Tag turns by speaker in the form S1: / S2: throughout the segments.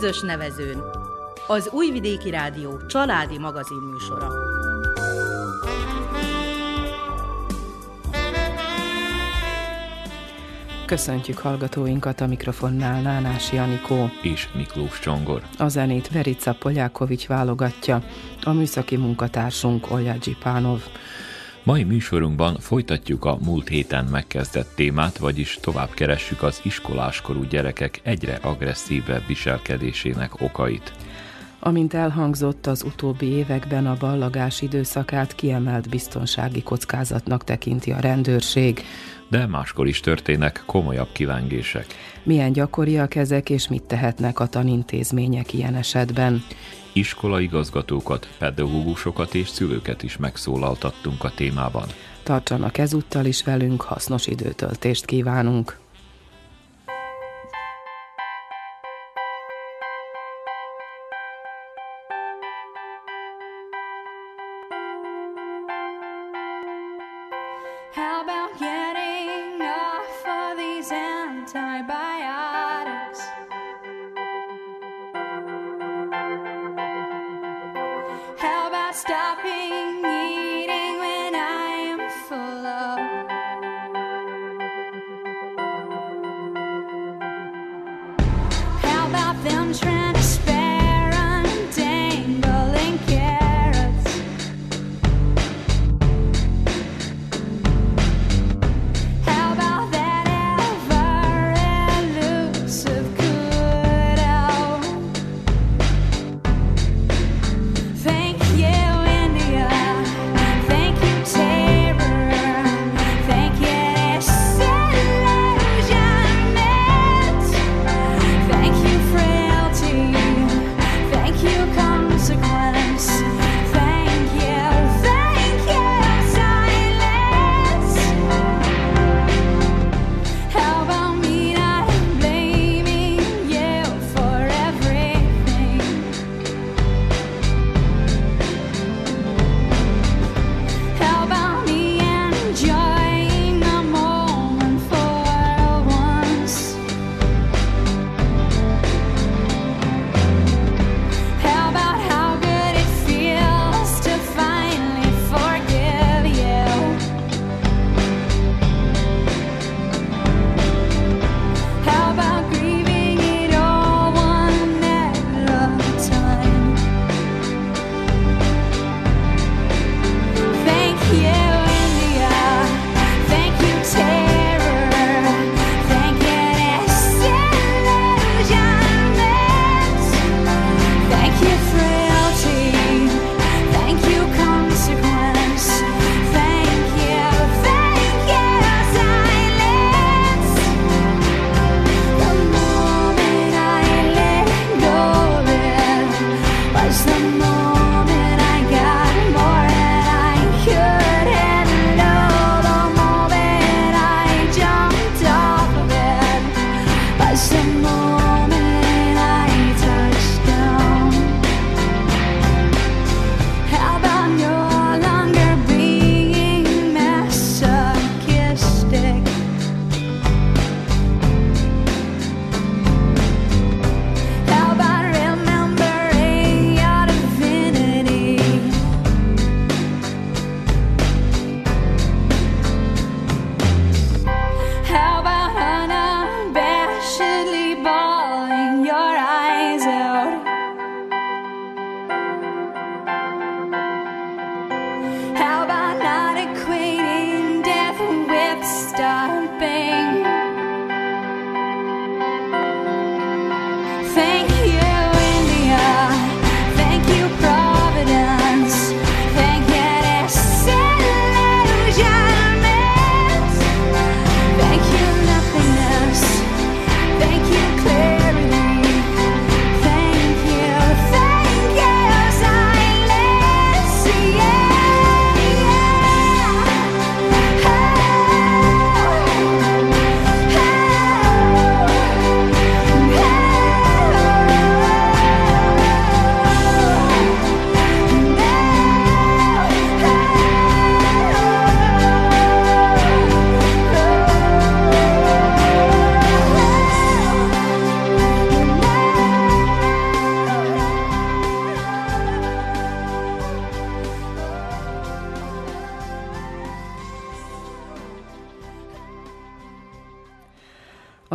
S1: közös nevezőn. Az Újvidéki Rádió családi magazin műsora.
S2: Köszöntjük hallgatóinkat a mikrofonnál Nánás Janikó
S3: és Miklós Csongor.
S2: A zenét Verica Poljákovics válogatja, a műszaki munkatársunk Olja Pánov.
S3: Mai műsorunkban folytatjuk a múlt héten megkezdett témát, vagyis tovább keressük az iskoláskorú gyerekek egyre agresszívebb viselkedésének okait.
S2: Amint elhangzott, az utóbbi években a ballagás időszakát kiemelt biztonsági kockázatnak tekinti a rendőrség.
S3: De máskor is történnek komolyabb kivángések.
S2: Milyen gyakoriak ezek, és mit tehetnek a tanintézmények ilyen esetben?
S3: Iskolaigazgatókat, pedagógusokat és szülőket is megszólaltattunk a témában.
S2: Tartsanak ezúttal is velünk, hasznos időtöltést kívánunk!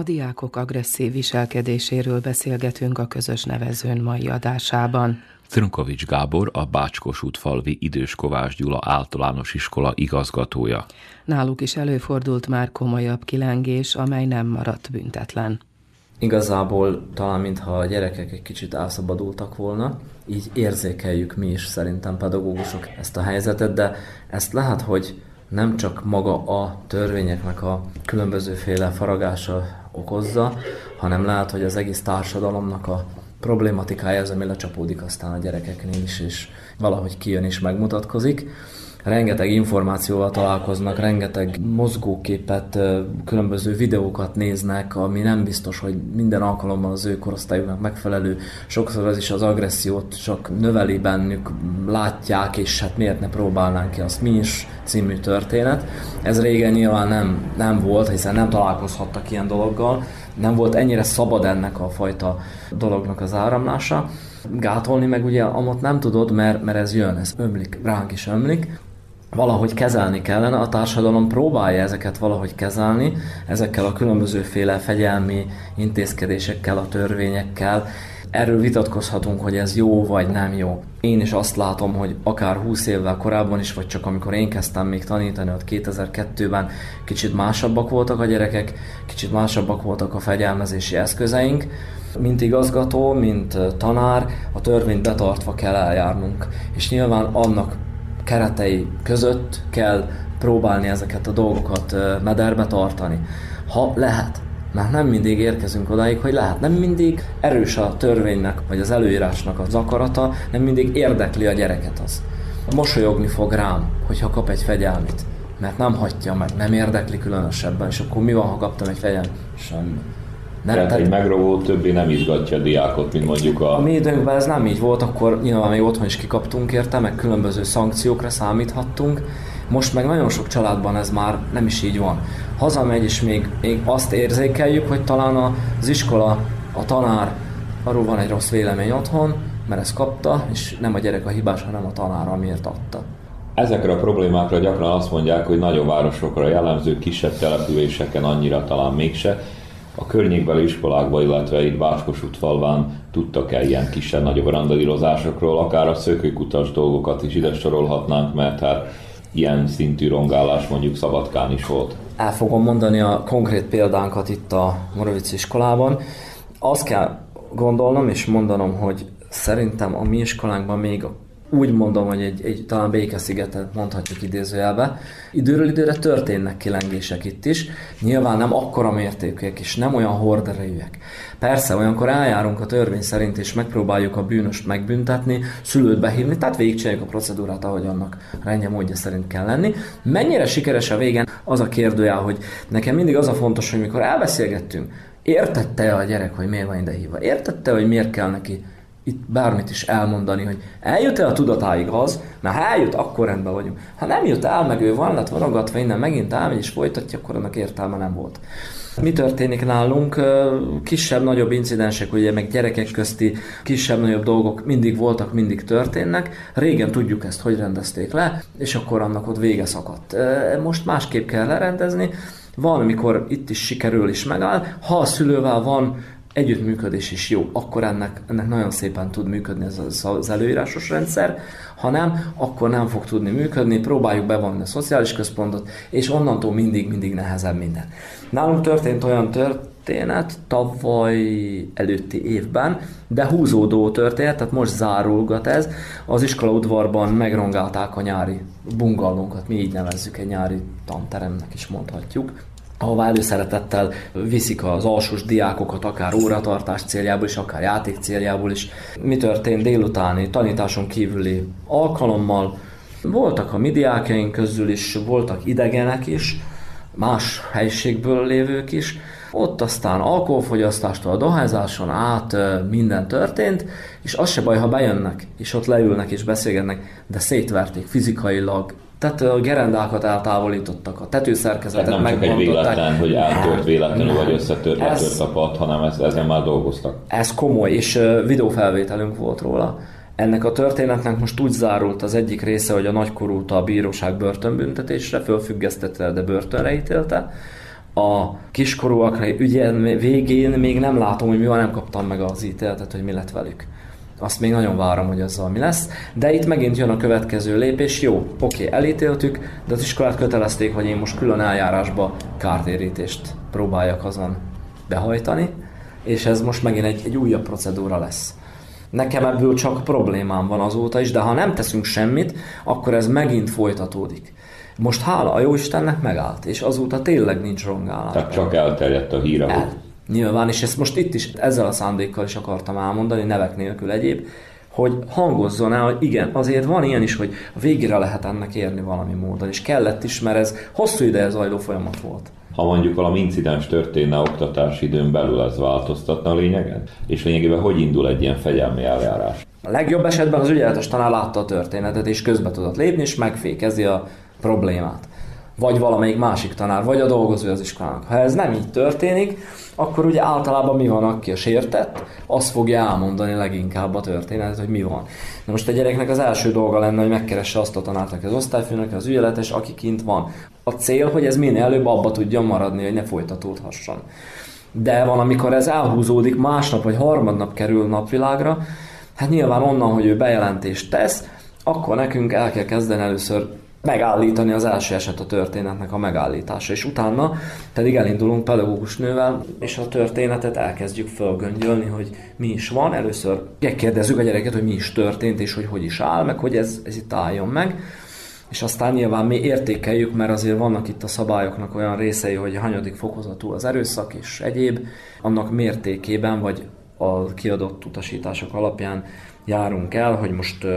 S2: A diákok agresszív viselkedéséről beszélgetünk a közös nevezőn mai adásában.
S3: Trunkovics Gábor, a Bácskos falvi Idős Kovács Gyula általános iskola igazgatója.
S2: Náluk is előfordult már komolyabb kilengés, amely nem maradt büntetlen.
S4: Igazából talán mintha a gyerekek egy kicsit elszabadultak volna, így érzékeljük mi is szerintem pedagógusok ezt a helyzetet, de ezt lehet, hogy nem csak maga a törvényeknek a különbözőféle faragása okozza, hanem lehet, hogy az egész társadalomnak a problématikája ez, ami lecsapódik aztán a gyerekeknél is, és valahogy kijön és megmutatkozik rengeteg információval találkoznak, rengeteg mozgóképet, különböző videókat néznek, ami nem biztos, hogy minden alkalommal az ő korosztályuknak megfelelő. Sokszor ez is az agressziót csak növeli bennük, látják, és hát miért ne próbálnánk ki azt mi is című történet. Ez régen nyilván nem, nem volt, hiszen nem találkozhattak ilyen dologgal, nem volt ennyire szabad ennek a fajta dolognak az áramlása. Gátolni meg ugye amott nem tudod, mert, mert ez jön, ez ömlik, ránk is ömlik valahogy kezelni kellene, a társadalom próbálja ezeket valahogy kezelni, ezekkel a különbözőféle fegyelmi intézkedésekkel, a törvényekkel. Erről vitatkozhatunk, hogy ez jó vagy nem jó. Én is azt látom, hogy akár 20 évvel korábban is, vagy csak amikor én kezdtem még tanítani, ott 2002-ben kicsit másabbak voltak a gyerekek, kicsit másabbak voltak a fegyelmezési eszközeink, mint igazgató, mint tanár, a törvényt betartva kell eljárnunk. És nyilván annak keretei között kell próbálni ezeket a dolgokat mederbe tartani. Ha lehet, mert nem mindig érkezünk odáig, hogy lehet. Nem mindig erős a törvénynek, vagy az előírásnak az akarata, nem mindig érdekli a gyereket az. Mosolyogni fog rám, hogyha kap egy fegyelmit, mert nem hagyja meg, nem érdekli különösebben, és akkor mi van, ha kaptam egy fegyelmit? Semmi.
S3: Nem, tehát, egy megrovó többé nem izgatja a diákot, mint mondjuk a...
S4: A mi időnkben ez nem így volt, akkor nyilván még otthon is kikaptunk érte, meg különböző szankciókra számíthattunk. Most meg nagyon sok családban ez már nem is így van. Hazamegy, és még, még azt érzékeljük, hogy talán az iskola, a tanár, arról van egy rossz vélemény otthon, mert ezt kapta, és nem a gyerek a hibás, hanem a tanár, amiért adta.
S3: Ezekre a problémákra gyakran azt mondják, hogy nagyobb városokra jellemző kisebb településeken annyira talán mégse, a környékbeli iskolákba, illetve itt Bácskos falván tudtak-e ilyen kisebb-nagyobb randalírozásokról, akár a szökőkutas dolgokat is ide sorolhatnánk, mert hát ilyen szintű rongálás mondjuk Szabadkán is volt.
S4: El fogom mondani a konkrét példánkat itt a Morovici iskolában. Azt kell gondolnom és mondanom, hogy szerintem a mi iskolánkban még a úgy mondom, hogy egy, egy talán békeszigetet mondhatjuk idézőjelbe. Időről időre történnek kilengések itt is, nyilván nem akkora mértékűek és nem olyan horderejűek. Persze, olyankor eljárunk a törvény szerint, és megpróbáljuk a bűnöst megbüntetni, szülőt behívni, tehát végigcsináljuk a procedúrát, ahogy annak rendje módja szerint kell lenni. Mennyire sikeres a végen, az a kérdőjel, hogy nekem mindig az a fontos, hogy mikor elbeszélgettünk, értette a gyerek, hogy miért van ide hívva? Értette, hogy miért kell neki itt bármit is elmondani, hogy eljut-e a tudatáig az, mert ha eljut, akkor rendben vagyunk. Ha nem jut el, meg ő van lett vonogatva, innen megint elmegy és folytatja, akkor annak értelme nem volt. Mi történik nálunk? Kisebb-nagyobb incidensek, ugye meg gyerekek közti kisebb-nagyobb dolgok mindig voltak, mindig történnek. Régen tudjuk ezt, hogy rendezték le, és akkor annak ott vége szakadt. Most másképp kell lerendezni. Van, amikor itt is sikerül is megáll. Ha a szülővel van együttműködés is jó, akkor ennek, ennek nagyon szépen tud működni ez az, az előírásos rendszer, ha nem, akkor nem fog tudni működni, próbáljuk bevonni a szociális központot, és onnantól mindig-mindig nehezebb minden. Nálunk történt olyan történet tavaly előtti évben, de húzódó történet, tehát most zárulgat ez. Az iskola udvarban megrongálták a nyári bungalónkat, mi így nevezzük, egy nyári tanteremnek is mondhatjuk ahová előszeretettel viszik az alsós diákokat, akár óratartás céljából is, akár játék céljából is. Mi történt délutáni tanításon kívüli alkalommal? Voltak a mi diákjaink közül is, voltak idegenek is, más helységből lévők is. Ott aztán alkoholfogyasztástól a dohányzáson át minden történt, és az se baj, ha bejönnek, és ott leülnek és beszélgetnek, de szétverték fizikailag, tehát a gerendákat eltávolítottak, a tetőszerkezetet
S3: Tehát nem csak egy véletlen, hogy eltört véletlenül, vagy összetört, ez, a pad, hanem ez, ezen már dolgoztak.
S4: Ez komoly, és videófelvételünk volt róla. Ennek a történetnek most úgy zárult az egyik része, hogy a nagykorúta a bíróság börtönbüntetésre fölfüggesztette, de börtönre ítélte. a kiskorúakra ügyen végén még nem látom, hogy mi van, nem kaptam meg az ítéletet, hogy mi lett velük. Azt még nagyon várom, hogy azzal mi lesz. De itt megint jön a következő lépés. Jó, oké, elítéltük, de az iskolát kötelezték, hogy én most külön eljárásba kártérítést próbáljak azon behajtani, és ez most megint egy, egy újabb procedúra lesz. Nekem ebből csak problémám van azóta is, de ha nem teszünk semmit, akkor ez megint folytatódik. Most hála a Jóistennek megállt, és azóta tényleg nincs rongálás.
S3: Tehát csak elterjedt a híre. El.
S4: Nyilván, és ezt most itt is ezzel a szándékkal is akartam elmondani, nevek nélkül egyéb, hogy hangozzon el, hogy igen, azért van ilyen is, hogy a végére lehet ennek érni valami módon, és kellett is, mert ez hosszú ideje zajló folyamat volt.
S3: Ha mondjuk valami incidens történne oktatási időn belül, ez változtatna a lényegen? És lényegében hogy indul egy ilyen fegyelmi eljárás?
S4: A legjobb esetben az ügyeletes tanár látta a történetet, és közbe tudott lépni, és megfékezi a problémát. Vagy valamelyik másik tanár, vagy a dolgozó az iskolának. Ha ez nem így történik, akkor ugye általában mi van, aki a sértett, az fogja elmondani leginkább a történetet, hogy mi van. Na most a gyereknek az első dolga lenne, hogy megkeresse azt a tanárt, aki az osztályfőnök, az ügyeletes, aki kint van. A cél, hogy ez minél előbb abba tudjon maradni, hogy ne folytatódhasson. De van, amikor ez elhúzódik, másnap vagy harmadnap kerül napvilágra, hát nyilván onnan, hogy ő bejelentést tesz, akkor nekünk el kell kezdeni először megállítani az első eset a történetnek a megállítása, és utána pedig elindulunk pedagógus nővel, és a történetet elkezdjük fölgöngyölni, hogy mi is van. Először kérdezzük a gyereket, hogy mi is történt, és hogy hogy is áll, meg hogy ez, ez itt álljon meg. És aztán nyilván mi értékeljük, mert azért vannak itt a szabályoknak olyan részei, hogy hanyadik fokozatú az erőszak és egyéb, annak mértékében, vagy a kiadott utasítások alapján járunk el, hogy most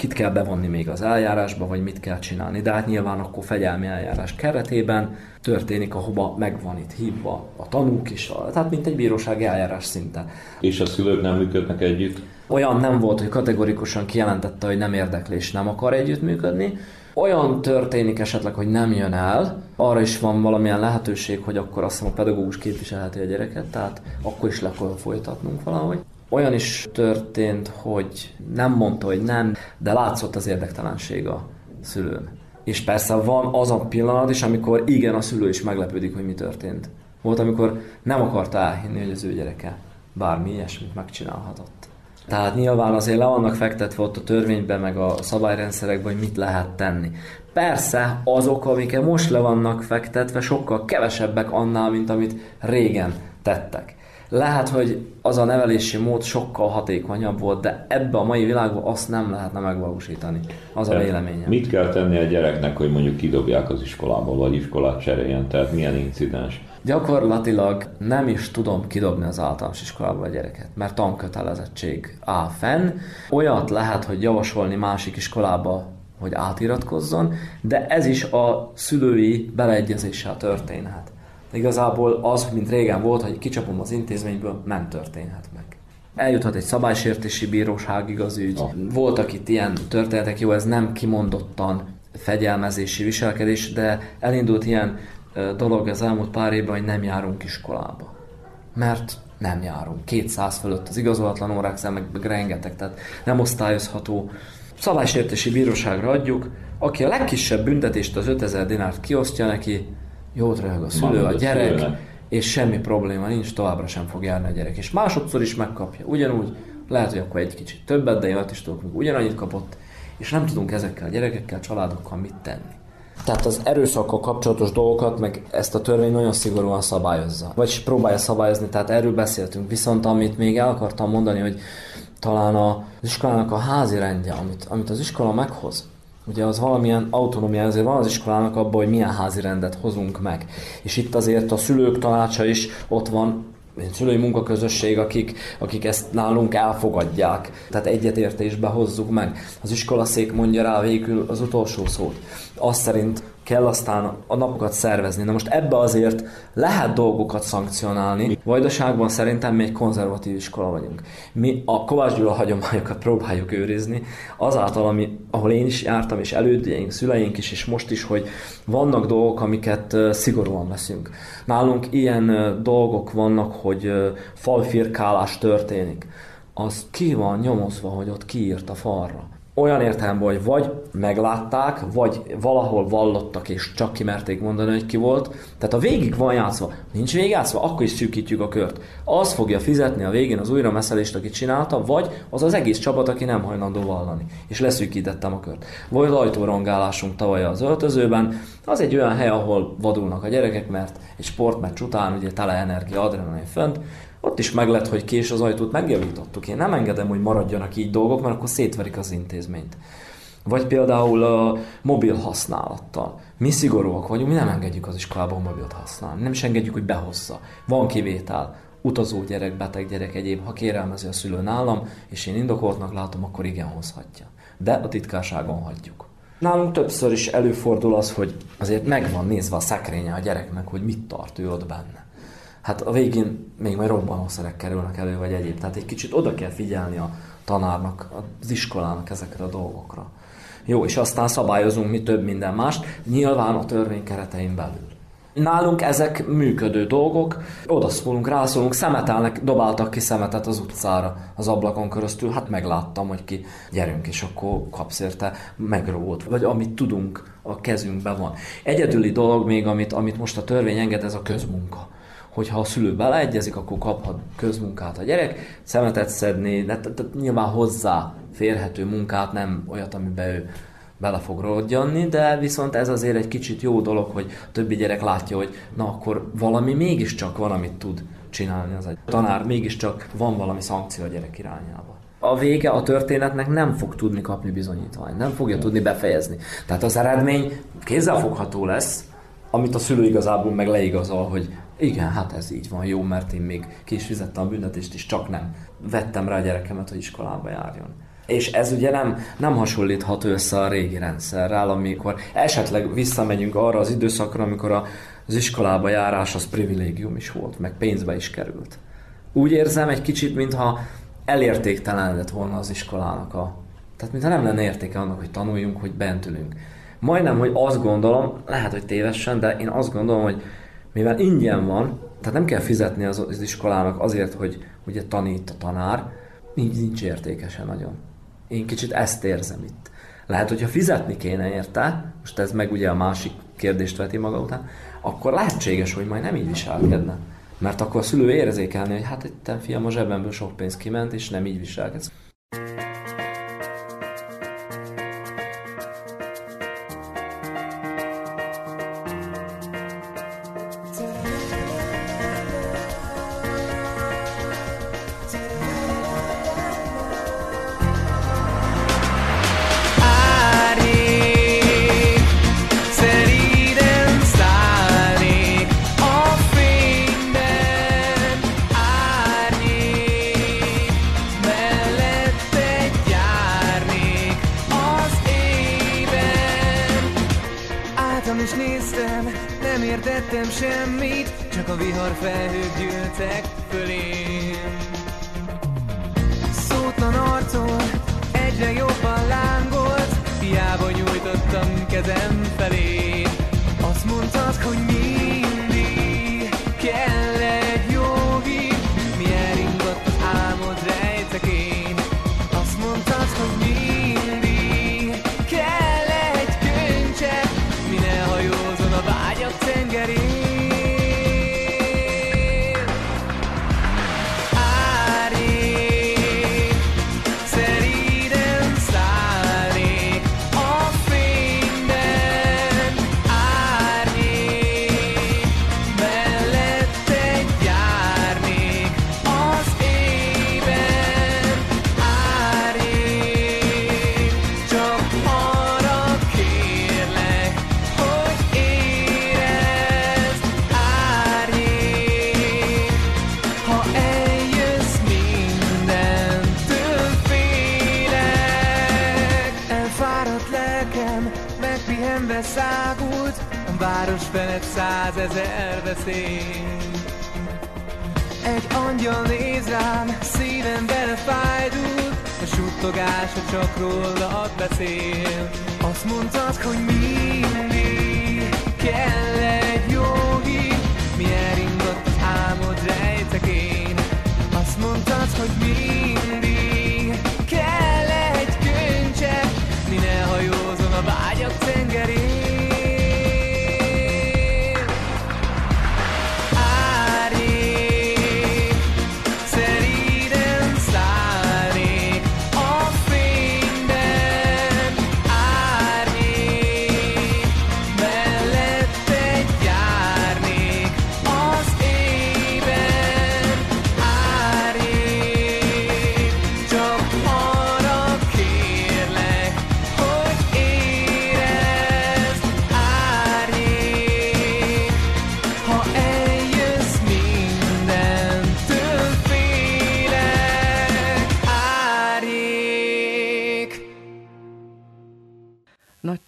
S4: kit kell bevonni még az eljárásba, vagy mit kell csinálni. De hát nyilván akkor fegyelmi eljárás keretében történik, ahova megvan itt hívva a tanúk is, tehát mint egy bírósági eljárás szinten.
S3: És a szülők nem működnek együtt?
S4: Olyan nem volt, hogy kategorikusan kijelentette, hogy nem érdekli és nem akar együttműködni. Olyan történik esetleg, hogy nem jön el, arra is van valamilyen lehetőség, hogy akkor azt hiszem a pedagógus képviselheti a gyereket, tehát akkor is le kell folytatnunk valahogy. Olyan is történt, hogy nem mondta, hogy nem, de látszott az érdektelenség a szülőn. És persze van az a pillanat is, amikor igen, a szülő is meglepődik, hogy mi történt. Volt, amikor nem akarta elhinni, hogy az ő gyereke bármi ilyesmit megcsinálhatott. Tehát nyilván azért le vannak fektetve ott a törvényben, meg a szabályrendszerekben, hogy mit lehet tenni. Persze azok, amik most le vannak fektetve, sokkal kevesebbek annál, mint amit régen tettek. Lehet, hogy az a nevelési mód sokkal hatékonyabb volt, de ebbe a mai világban azt nem lehetne megvalósítani. Az a véleményem.
S3: Mit kell tenni a gyereknek, hogy mondjuk kidobják az iskolából, vagy iskolát cseréljen? Tehát milyen incidens?
S4: Gyakorlatilag nem is tudom kidobni az általános iskolába a gyereket, mert tankötelezettség áll fenn. Olyat lehet, hogy javasolni másik iskolába, hogy átiratkozzon, de ez is a szülői beleegyezéssel történhet igazából az, mint régen volt, hogy kicsapom az intézményből, nem történhet meg. Eljuthat egy szabálysértési bíróságig az ügy. Ah. Voltak itt ilyen történetek, jó, ez nem kimondottan fegyelmezési viselkedés, de elindult ilyen dolog az elmúlt pár évben, hogy nem járunk iskolába. Mert nem járunk. 200 fölött az igazolatlan órák meg, meg rengeteg, tehát nem osztályozható. Szabálysértési bíróságra adjuk, aki a legkisebb büntetést, az 5000 dinárt kiosztja neki, jót röhög a szülő, a gyerek, szülőnek. és semmi probléma nincs, továbbra sem fog járni a gyerek. És másodszor is megkapja. Ugyanúgy, lehet, hogy akkor egy kicsit többet, de én is tudok, ugyanannyit kapott, és nem tudunk ezekkel a gyerekekkel, családokkal mit tenni. Tehát az erőszakkal kapcsolatos dolgokat, meg ezt a törvény nagyon szigorúan szabályozza. Vagy próbálja szabályozni, tehát erről beszéltünk. Viszont amit még el akartam mondani, hogy talán az iskolának a házi rendje, amit, amit az iskola meghoz, Ugye az valamilyen autonómia azért van az iskolának abban, hogy milyen házi rendet hozunk meg. És itt azért a szülők tanácsa is ott van, szülői munkaközösség, akik, akik ezt nálunk elfogadják, tehát egyetértésbe hozzuk meg. Az iskolaszék mondja rá végül az utolsó szót. Azt szerint kell aztán a napokat szervezni. Na most ebbe azért lehet dolgokat szankcionálni. Vajdaságban szerintem mi egy konzervatív iskola vagyunk. Mi a Kovács Gyula hagyományokat próbáljuk őrizni, azáltal, ami, ahol én is jártam, és elődjeink, szüleink is, és most is, hogy vannak dolgok, amiket szigorúan veszünk. Nálunk ilyen dolgok vannak, hogy falfirkálás történik. Az ki van nyomozva, hogy ott kiírt a falra olyan értelemben, hogy vagy meglátták, vagy valahol vallottak, és csak kimerték mondani, hogy ki volt. Tehát a végig van játszva, nincs végigjátszva, akkor is szűkítjük a kört. Az fogja fizetni a végén az újra meszelést, aki csinálta, vagy az az egész csapat, aki nem hajlandó vallani. És leszűkítettem a kört. Vagy ajtórongálásunk tavaly az öltözőben, az egy olyan hely, ahol vadulnak a gyerekek, mert egy sportmeccs után ugye tele energia, adrenalin fönt, ott is meg lett, hogy kés az ajtót megjavítottuk. Én nem engedem, hogy maradjanak így dolgok, mert akkor szétverik az intézményt. Vagy például a mobil használattal. Mi szigorúak vagyunk, mi nem engedjük az iskolában mobilt használni. Nem is engedjük, hogy behozza. Van kivétel. Utazó gyerek, beteg gyerek, egyéb. Ha kérelmezi a szülő nálam, és én indokoltnak látom, akkor igen hozhatja. De a titkárságon hagyjuk. Nálunk többször is előfordul az, hogy azért megvan nézve a szekrénye a gyereknek, hogy mit tart ő ott benne hát a végén még majd robbanószerek kerülnek elő, vagy egyéb. Tehát egy kicsit oda kell figyelni a tanárnak, az iskolának ezekre a dolgokra. Jó, és aztán szabályozunk mi több minden mást, nyilván a törvény keretein belül. Nálunk ezek működő dolgok, odaszólunk, rászólunk, szemetelnek, dobáltak ki szemetet az utcára, az ablakon köröztül, hát megláttam, hogy ki, gyerünk, és akkor kapsz érte megrót, vagy amit tudunk, a kezünkben van. Egyedüli dolog még, amit, amit most a törvény enged, ez a közmunka hogyha a szülő beleegyezik, akkor kaphat közmunkát a gyerek, szemetet szedni, de, de, de nyilván hozzá férhető munkát, nem olyat, amiben ő bele fog rodjanni, de viszont ez azért egy kicsit jó dolog, hogy a többi gyerek látja, hogy na akkor valami mégiscsak van, amit tud csinálni az egy tanár, mégiscsak van valami szankció a gyerek irányába. A vége a történetnek nem fog tudni kapni bizonyítványt, nem fogja tudni befejezni. Tehát az eredmény kézzelfogható lesz, amit a szülő igazából meg leigazol, hogy igen, hát ez így van, jó, mert én még ki is fizettem a büntetést, és csak nem vettem rá a gyerekemet, hogy iskolába járjon. És ez ugye nem, nem hasonlítható össze a régi rendszerrel, amikor esetleg visszamegyünk arra az időszakra, amikor a, az iskolába járás az privilégium is volt, meg pénzbe is került. Úgy érzem egy kicsit, mintha elértéktelenedett volna az iskolának a... Tehát mintha nem lenne értéke annak, hogy tanuljunk, hogy bent ülünk. Majdnem, hogy azt gondolom, lehet, hogy tévesen, de én azt gondolom, hogy mivel ingyen van, tehát nem kell fizetni az, az iskolának azért, hogy ugye tanít a tanár, nincs, nincs értékesen nagyon. Én kicsit ezt érzem itt. Lehet, hogyha fizetni kéne érte, most ez meg ugye a másik kérdést veti maga után, akkor lehetséges, hogy majd nem így viselkedne. Mert akkor a szülő érzékelni, hogy hát itt fiam a zsebemből sok pénz kiment, és nem így viselkedsz.
S5: Százezer veszély. Egy angyal néz rám, szívem belefájdul, a suttogása csak rólad beszél. Azt mondtad, hogy mindig kell egy jó hír, milyen ringott az álmod rejtek én. Azt mondtad, hogy mindig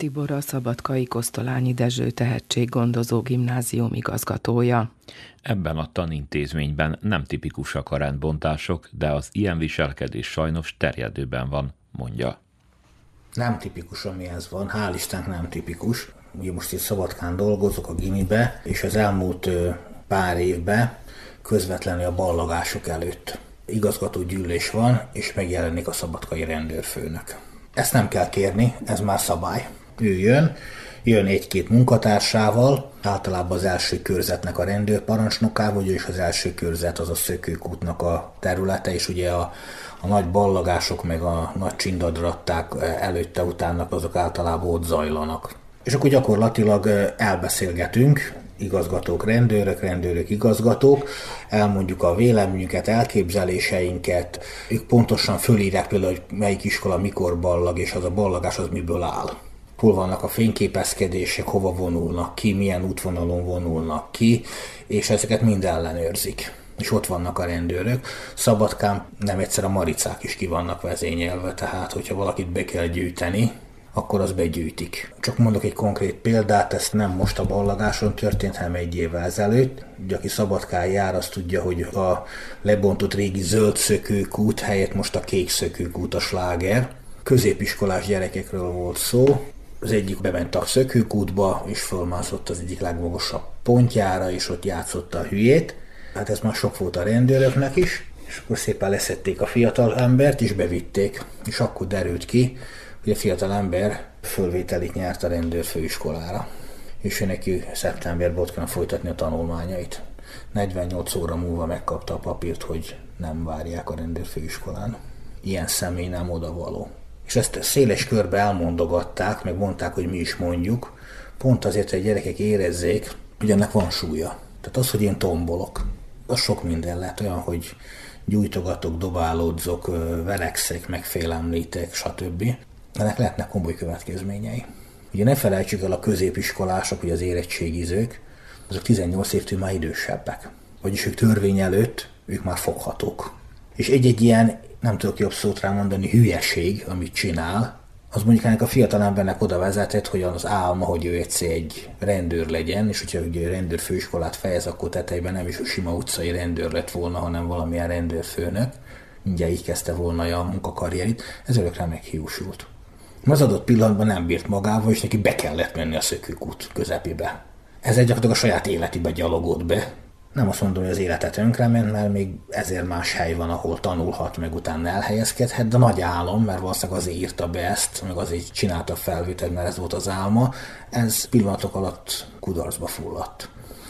S2: Tibor a Szabadkai Kosztolányi Dezső Tehetséggondozó Gimnázium igazgatója.
S6: Ebben a tanintézményben nem tipikusak a rendbontások, de az ilyen viselkedés sajnos terjedőben van, mondja.
S7: Nem tipikus, ami ez van, hál' Istennek nem tipikus. Ugye most itt Szabadkán dolgozok a gimibe, és az elmúlt pár évben közvetlenül a ballagások előtt igazgató gyűlés van, és megjelenik a szabadkai rendőrfőnök. Ezt nem kell kérni, ez már szabály. Ő jön, jön egy-két munkatársával, általában az első körzetnek a rendőrparancsnokával, és az első körzet az a szökőkútnak a területe, és ugye a, a nagy ballagások, meg a nagy csindadratták előtte, utána azok általában ott zajlanak. És akkor gyakorlatilag elbeszélgetünk, igazgatók, rendőrök, rendőrök, igazgatók, elmondjuk a véleményünket, elképzeléseinket, ők pontosan fölírják például, hogy melyik iskola mikor ballag, és az a ballagás az miből áll. Hol vannak a fényképezkedések, hova vonulnak ki, milyen útvonalon vonulnak ki, és ezeket mind ellenőrzik és ott vannak a rendőrök. Szabadkán nem egyszer a maricák is ki vannak vezényelve, tehát hogyha valakit be kell gyűjteni, akkor az begyűjtik. Csak mondok egy konkrét példát, ezt nem most a ballagáson történt, hanem egy évvel ezelőtt. Ugye, aki Szabadkán jár, azt tudja, hogy a lebontott régi zöld szökőkút helyett most a kék szökőkút a sláger. Középiskolás gyerekekről volt szó, az egyik bement a szökőkútba, és fölmászott az egyik legmagasabb pontjára, és ott játszotta a hülyét. Hát ez már sok volt a rendőröknek is, és akkor szépen leszették a fiatal embert, és bevitték. És akkor derült ki, hogy a fiatal ember fölvételit nyert a rendőrfőiskolára, és ő neki szeptemberben ott kellene folytatni a tanulmányait. 48 óra múlva megkapta a papírt, hogy nem várják a rendőrfőiskolán. Ilyen személy nem odavaló. És ezt széles körbe elmondogatták, meg mondták, hogy mi is mondjuk, pont azért, hogy a gyerekek érezzék, hogy ennek van súlya. Tehát az, hogy én tombolok, az sok minden lehet olyan, hogy gyújtogatok, dobálódzok, verekszek, megfélemlítek, stb ennek lehetnek komoly következményei. Ugye ne felejtsük el a középiskolások, ugye az érettségizők, azok 18 évtől már idősebbek. Vagyis ők törvény előtt, ők már foghatók. És egy-egy ilyen, nem tudok jobb szót rá mondani, hülyeség, amit csinál, az mondjuk ennek a fiatal embernek oda vezetett, hogy az álma, hogy ő egyszer egy rendőr legyen, és hogyha ugye rendőr főiskolát fejez, akkor tetejében nem is a sima utcai rendőr lett volna, hanem valamilyen rendőrfőnök. Mindjárt így kezdte volna a munkakarrierit. Ez örökre meghiúsult. Az adott pillanatban nem bírt magával, és neki be kellett menni a szökőkút közepébe. Ez egy gyakorlatilag a saját életébe gyalogolt be. Nem azt mondom, hogy az életet önkrement, mert még ezer más hely van, ahol tanulhat, meg utána elhelyezkedhet, de nagy álom, mert valószínűleg azért írta be ezt, meg azért csinálta felvételt, mert ez volt az álma, ez pillanatok alatt kudarcba fulladt.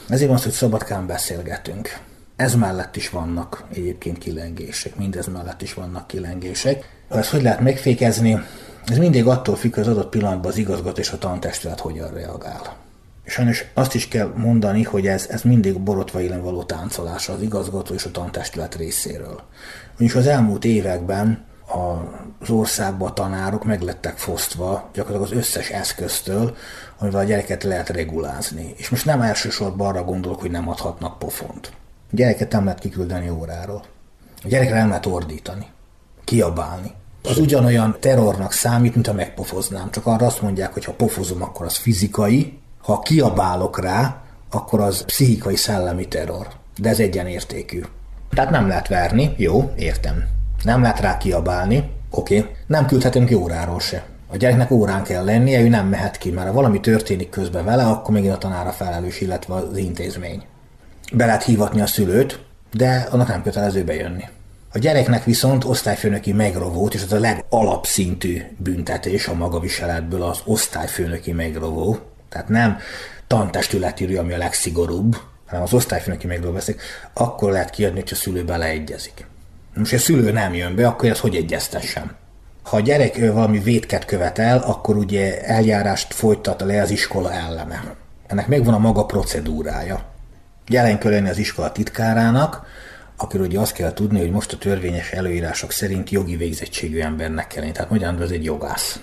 S7: Ezért van az, hogy szabadkán beszélgetünk. Ez mellett is vannak egyébként kilengések, mindez mellett is vannak kilengések. Ezt hogy lehet megfékezni? Ez mindig attól függ, hogy az adott pillanatban az igazgató és a tantestület hogyan reagál. Sajnos azt is kell mondani, hogy ez, ez mindig borotva élen való táncolás az igazgató és a tantestület részéről. Ugyanis az elmúlt években az országban a tanárok meglettek fosztva gyakorlatilag az összes eszköztől, amivel a gyereket lehet regulázni. És most nem elsősorban arra gondolok, hogy nem adhatnak pofont. A gyereket nem lehet kiküldeni óráról. A gyerekre nem lehet ordítani, kiabálni az ugyanolyan terrornak számít, mint ha megpofoznám. Csak arra azt mondják, hogy ha pofozom, akkor az fizikai, ha kiabálok rá, akkor az pszichikai szellemi terror. De ez egyenértékű. Tehát nem lehet verni, jó, értem. Nem lehet rá kiabálni, oké. Nem küldhetem ki óráról se. A gyereknek órán kell lennie, ő nem mehet ki, mert ha valami történik közben vele, akkor megint a tanára felelős, illetve az intézmény. Be lehet hívatni a szülőt, de annak nem kötelező bejönni. A gyereknek viszont osztályfőnöki megrovót, és az a legalapszintű büntetés a magaviseletből az osztályfőnöki megrovó, tehát nem tantestületi ami a legszigorúbb, hanem az osztályfőnöki megrovó veszik, akkor lehet kiadni, hogy a szülő beleegyezik. Most, a szülő nem jön be, akkor ezt hogy egyeztessem? Ha a gyerek valami vétket követel, akkor ugye eljárást folytat le az iskola ellene. Ennek megvan a maga procedúrája. Jelen kell lenni az iskola titkárának, akiről ugye azt kell tudni, hogy most a törvényes előírások szerint jogi végzettségű embernek kell lenni. Tehát magyarán ez egy jogász.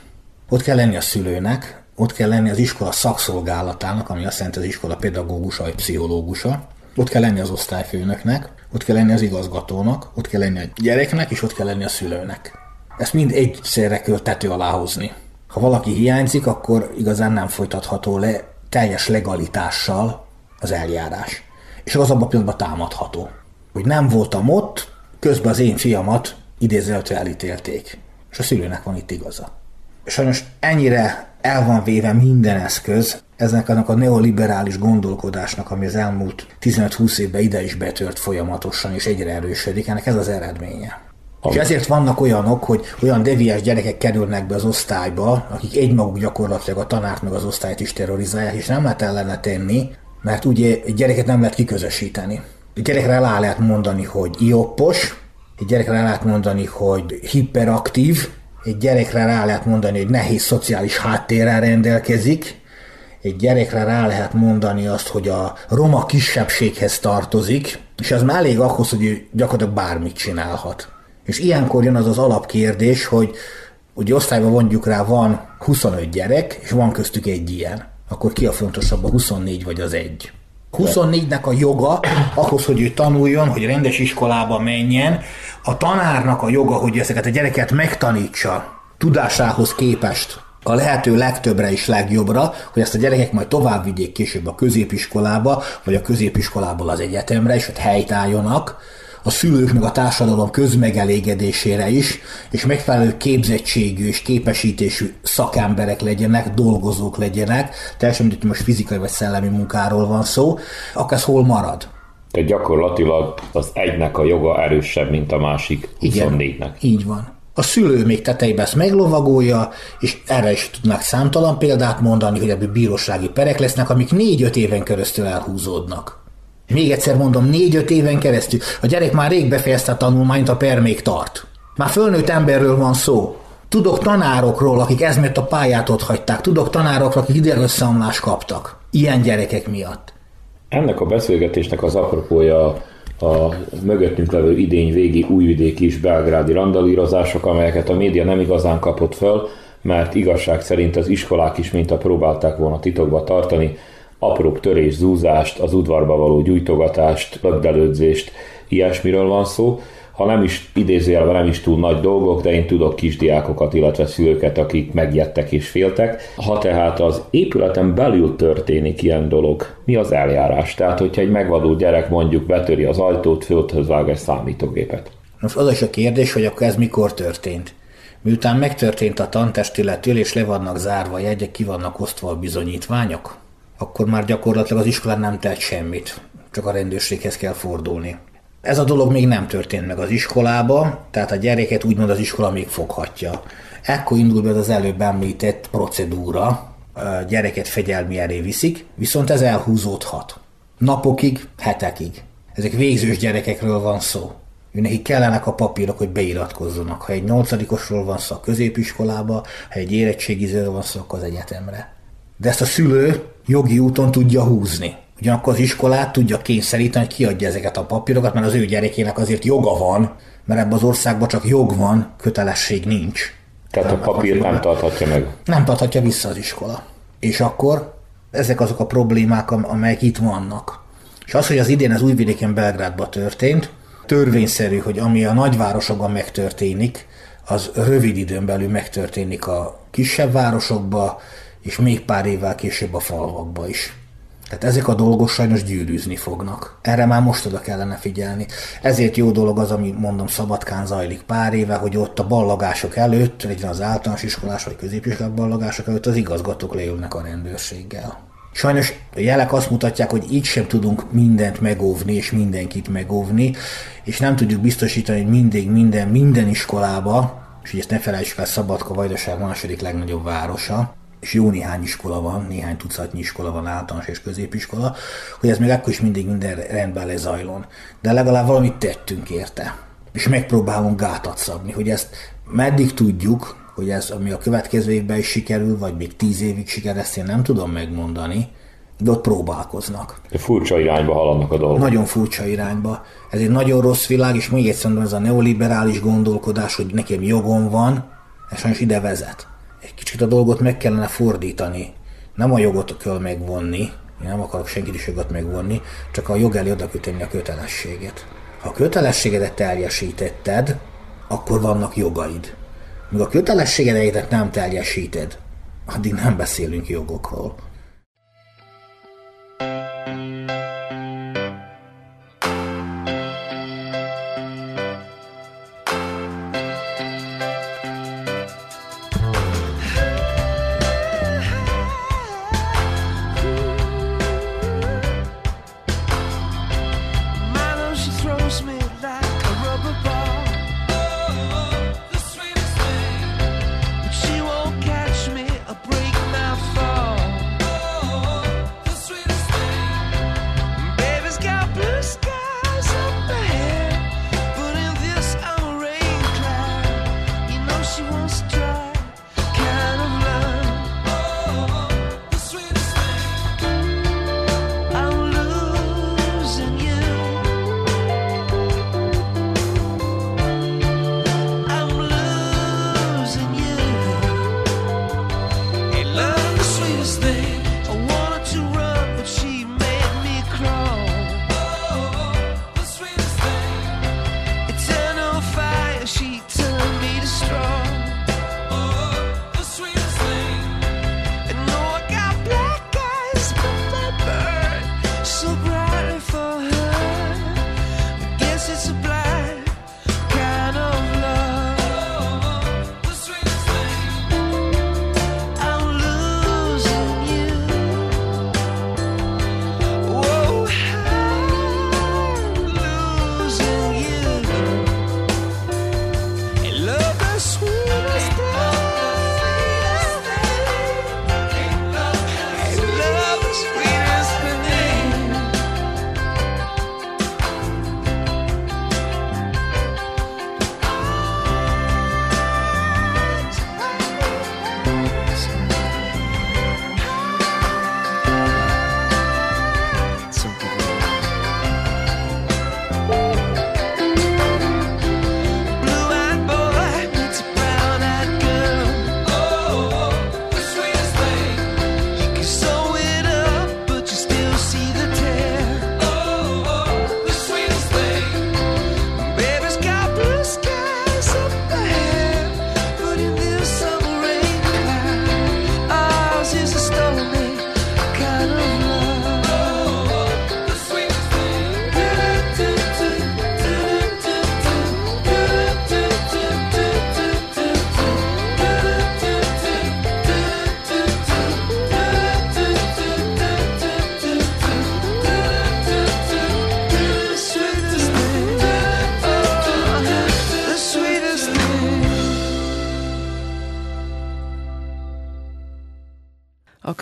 S7: Ott kell lenni a szülőnek, ott kell lenni az iskola szakszolgálatának, ami azt jelenti az iskola pedagógusa vagy pszichológusa, ott kell lenni az osztályfőnöknek, ott kell lenni az igazgatónak, ott kell lenni a gyereknek, és ott kell lenni a szülőnek. Ezt mind egyszerre kell tető alá hozni. Ha valaki hiányzik, akkor igazán nem folytatható le teljes legalitással az eljárás. És az abban a pillanatban támadható. Hogy nem voltam ott, közben az én fiamat idézőjeltől elítélték. És a szülőnek van itt igaza. Sajnos ennyire el van véve minden eszköz, eznek annak a neoliberális gondolkodásnak, ami az elmúlt 15-20 évben ide is betört folyamatosan, és egyre erősödik, ennek ez az eredménye. Ami. És ezért vannak olyanok, hogy olyan deviás gyerekek kerülnek be az osztályba, akik egymaguk gyakorlatilag a tanárt meg az osztályt is terrorizálják, és nem lehet ellene tenni, mert ugye egy gyereket nem lehet kiközösíteni. Egy gyerekre rá lehet mondani, hogy ioppos, egy gyerekre rá lehet mondani, hogy hiperaktív, egy gyerekre rá lehet mondani, hogy nehéz szociális háttérrel rendelkezik, egy gyerekre rá lehet mondani azt, hogy a roma kisebbséghez tartozik, és ez már elég ahhoz, hogy ő gyakorlatilag bármit csinálhat. És ilyenkor jön az az alapkérdés, hogy ugye osztályban mondjuk rá van 25 gyerek, és van köztük egy ilyen. Akkor ki a fontosabb, a 24 vagy az egy? 24-nek a joga ahhoz, hogy ő tanuljon, hogy rendes iskolába menjen, a tanárnak a joga, hogy ezeket a gyereket megtanítsa tudásához képest a lehető legtöbbre és legjobbra, hogy ezt a gyerekek majd tovább vigyék később a középiskolába, vagy a középiskolából az egyetemre, és ott helytálljonak, a szülők meg a társadalom közmegelégedésére is, és megfelelő képzettségű és képesítésű szakemberek legyenek, dolgozók legyenek, teljesen mindegy, most fizikai vagy szellemi munkáról van szó, akkor ez hol marad?
S3: Tehát gyakorlatilag az egynek a joga erősebb, mint a másik 24-nek.
S7: így van. A szülő még tetejében ezt meglovagolja, és erre is tudnak számtalan példát mondani, hogy ebből bírósági perek lesznek, amik négy-öt éven keresztül elhúzódnak. Még egyszer mondom, négy-öt éven keresztül. A gyerek már rég befejezte a tanulmányt, a per még tart. Már fölnőtt emberről van szó. Tudok tanárokról, akik ezért a pályát ott hagyták. Tudok tanárokról, akik idegrösszeomlást kaptak. Ilyen gyerekek miatt.
S3: Ennek a beszélgetésnek az apropója a mögöttünk levő idény végi újvidéki és belgrádi randalírozások, amelyeket a média nem igazán kapott föl, mert igazság szerint az iskolák is mint a próbálták volna titokba tartani, apróbb törés, zúzást, az udvarba való gyújtogatást, lögdelődzést, ilyesmiről van szó. Ha nem is idézőjelben nem is túl nagy dolgok, de én tudok kisdiákokat, illetve szülőket, akik megjettek és féltek. Ha tehát az épületen belül történik ilyen dolog, mi az eljárás? Tehát, hogyha egy megvadult gyerek mondjuk betöri az ajtót, földhöz vág egy számítógépet.
S7: Most az is a kérdés, hogy akkor ez mikor történt. Miután megtörtént a tantestületül, és le vannak zárva jegyek, ki vannak osztva a bizonyítványok, akkor már gyakorlatilag az iskolán nem tett semmit, csak a rendőrséghez kell fordulni. Ez a dolog még nem történt meg az iskolába, tehát a gyereket úgymond az iskola még foghatja. Ekkor indul be az előbb említett procedúra, a gyereket fegyelmi elé viszik, viszont ez elhúzódhat. Napokig, hetekig. Ezek végzős gyerekekről van szó. Ő neki kellenek a papírok, hogy beiratkozzanak. Ha egy nyolcadikosról van szó a középiskolába, ha egy érettségizőről van szó, akkor az egyetemre. De ezt a szülő jogi úton tudja húzni. Ugyanakkor az iskolát tudja kényszeríteni, hogy kiadja ezeket a papírokat, mert az ő gyerekének azért joga van, mert ebben az országban csak jog van, kötelesség nincs.
S3: Tehát a papír nem tarthatja meg.
S7: Nem tarthatja vissza az iskola. És akkor ezek azok a problémák, amelyek itt vannak. És az, hogy az idén az Újvidéken Belgrádban történt, törvényszerű, hogy ami a nagyvárosokban megtörténik, az rövid időn belül megtörténik a kisebb városokban, és még pár évvel később a falvakba is. Tehát ezek a dolgok sajnos gyűrűzni fognak. Erre már most oda kellene figyelni. Ezért jó dolog az, ami mondom Szabadkán zajlik pár éve, hogy ott a ballagások előtt, legyen az általános iskolás vagy középiskolás ballagások előtt az igazgatók leülnek a rendőrséggel. Sajnos a jelek azt mutatják, hogy így sem tudunk mindent megóvni és mindenkit megóvni, és nem tudjuk biztosítani, hogy mindig minden, minden iskolába, és ugye ezt ne felejtsük el, Szabadka Vajdaság második legnagyobb városa, és jó néhány iskola van, néhány tucatnyi iskola van, általános és középiskola, hogy ez még akkor is mindig minden rendben lezajlon. De legalább valamit tettünk érte. És megpróbálunk gátat szabni, hogy ezt meddig tudjuk, hogy ez, ami a következő évben is sikerül, vagy még tíz évig sikerül, ezt én nem tudom megmondani, de ott próbálkoznak.
S3: Furcsa irányba haladnak a dolgok.
S7: Nagyon furcsa irányba. Ez egy nagyon rossz világ, és még egyszer mondom, ez a neoliberális gondolkodás, hogy nekem jogom van, ez sajnos ide vezet kicsit a dolgot meg kellene fordítani. Nem a jogot kell megvonni, én nem akarok senkit is jogot megvonni, csak a jog elé oda a kötelességet. Ha a kötelességedet teljesítetted, akkor vannak jogaid.
S8: Míg a kötelességedeidet nem teljesíted, addig nem beszélünk jogokról.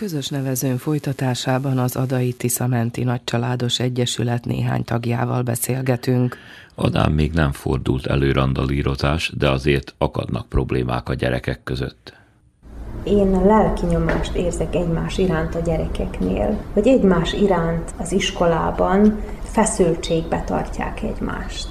S2: Közös nevezőn folytatásában az Adai Tiszamenti Nagycsaládos Egyesület néhány tagjával beszélgetünk.
S3: Adán még nem fordult elő randalírozás, de azért akadnak problémák a gyerekek között.
S9: Én lelki nyomást érzek egymás iránt a gyerekeknél, hogy egymás iránt az iskolában feszültségbe tartják egymást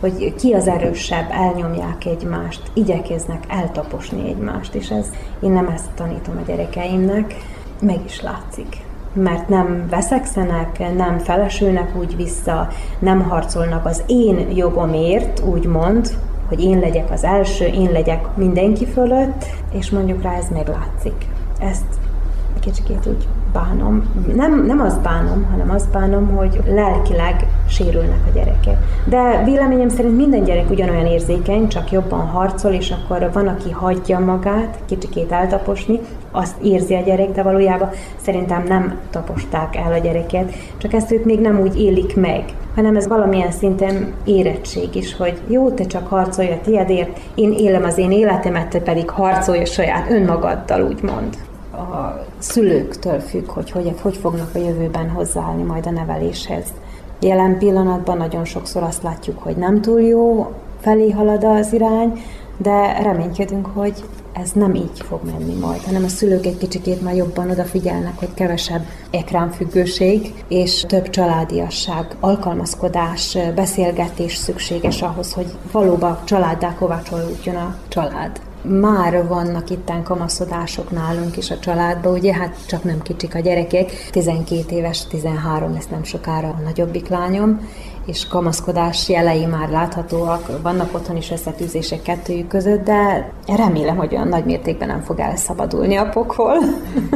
S9: hogy ki az erősebb, elnyomják egymást, igyekeznek eltaposni egymást, és ez, én nem ezt tanítom a gyerekeimnek, meg is látszik. Mert nem veszekszenek, nem felesülnek úgy vissza, nem harcolnak az én jogomért, úgymond, hogy én legyek az első, én legyek mindenki fölött, és mondjuk rá ez meglátszik. Ezt kicsikét úgy bánom. Nem, nem azt bánom, hanem azt bánom, hogy lelkileg sérülnek a gyerekek. De véleményem szerint minden gyerek ugyanolyan érzékeny, csak jobban harcol, és akkor van, aki hagyja magát kicsikét eltaposni, azt érzi a gyerek, de valójában szerintem nem taposták el a gyereket, csak ezt ők még nem úgy élik meg, hanem ez valamilyen szinten érettség is, hogy jó, te csak harcolj a tiédért, én élem az én életemet, te pedig harcolj a saját önmagaddal, úgymond a szülőktől függ, hogy, hogy hogy fognak a jövőben hozzáállni majd a neveléshez. Jelen pillanatban nagyon sokszor azt látjuk, hogy nem túl jó, felé halad az irány, de reménykedünk, hogy ez nem így fog menni majd, hanem a szülők egy kicsikét már jobban odafigyelnek, hogy kevesebb ekránfüggőség és több családiasság, alkalmazkodás, beszélgetés szükséges ahhoz, hogy valóban családdá kovácsolódjon a család. Már vannak itten kamaszodások nálunk is a családban, ugye, hát csak nem kicsik a gyerekek. 12 éves, 13 lesz nem sokára a nagyobbik lányom, és kamaszkodás jelei már láthatóak, vannak otthon is összetűzések kettőjük között, de remélem, hogy olyan nagy mértékben nem fog elszabadulni a pokol.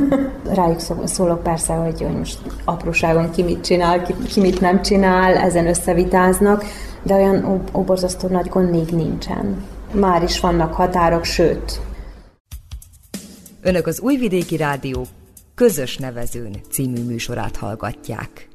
S9: Rájuk szólok persze, hogy, hogy most apróságon ki mit csinál, ki, ki mit nem csinál, ezen összevitáznak, de olyan óborzasztó nagy gond még nincsen. Már is vannak határok, sőt.
S1: Önök az Újvidéki Rádió közös nevezőn című műsorát hallgatják.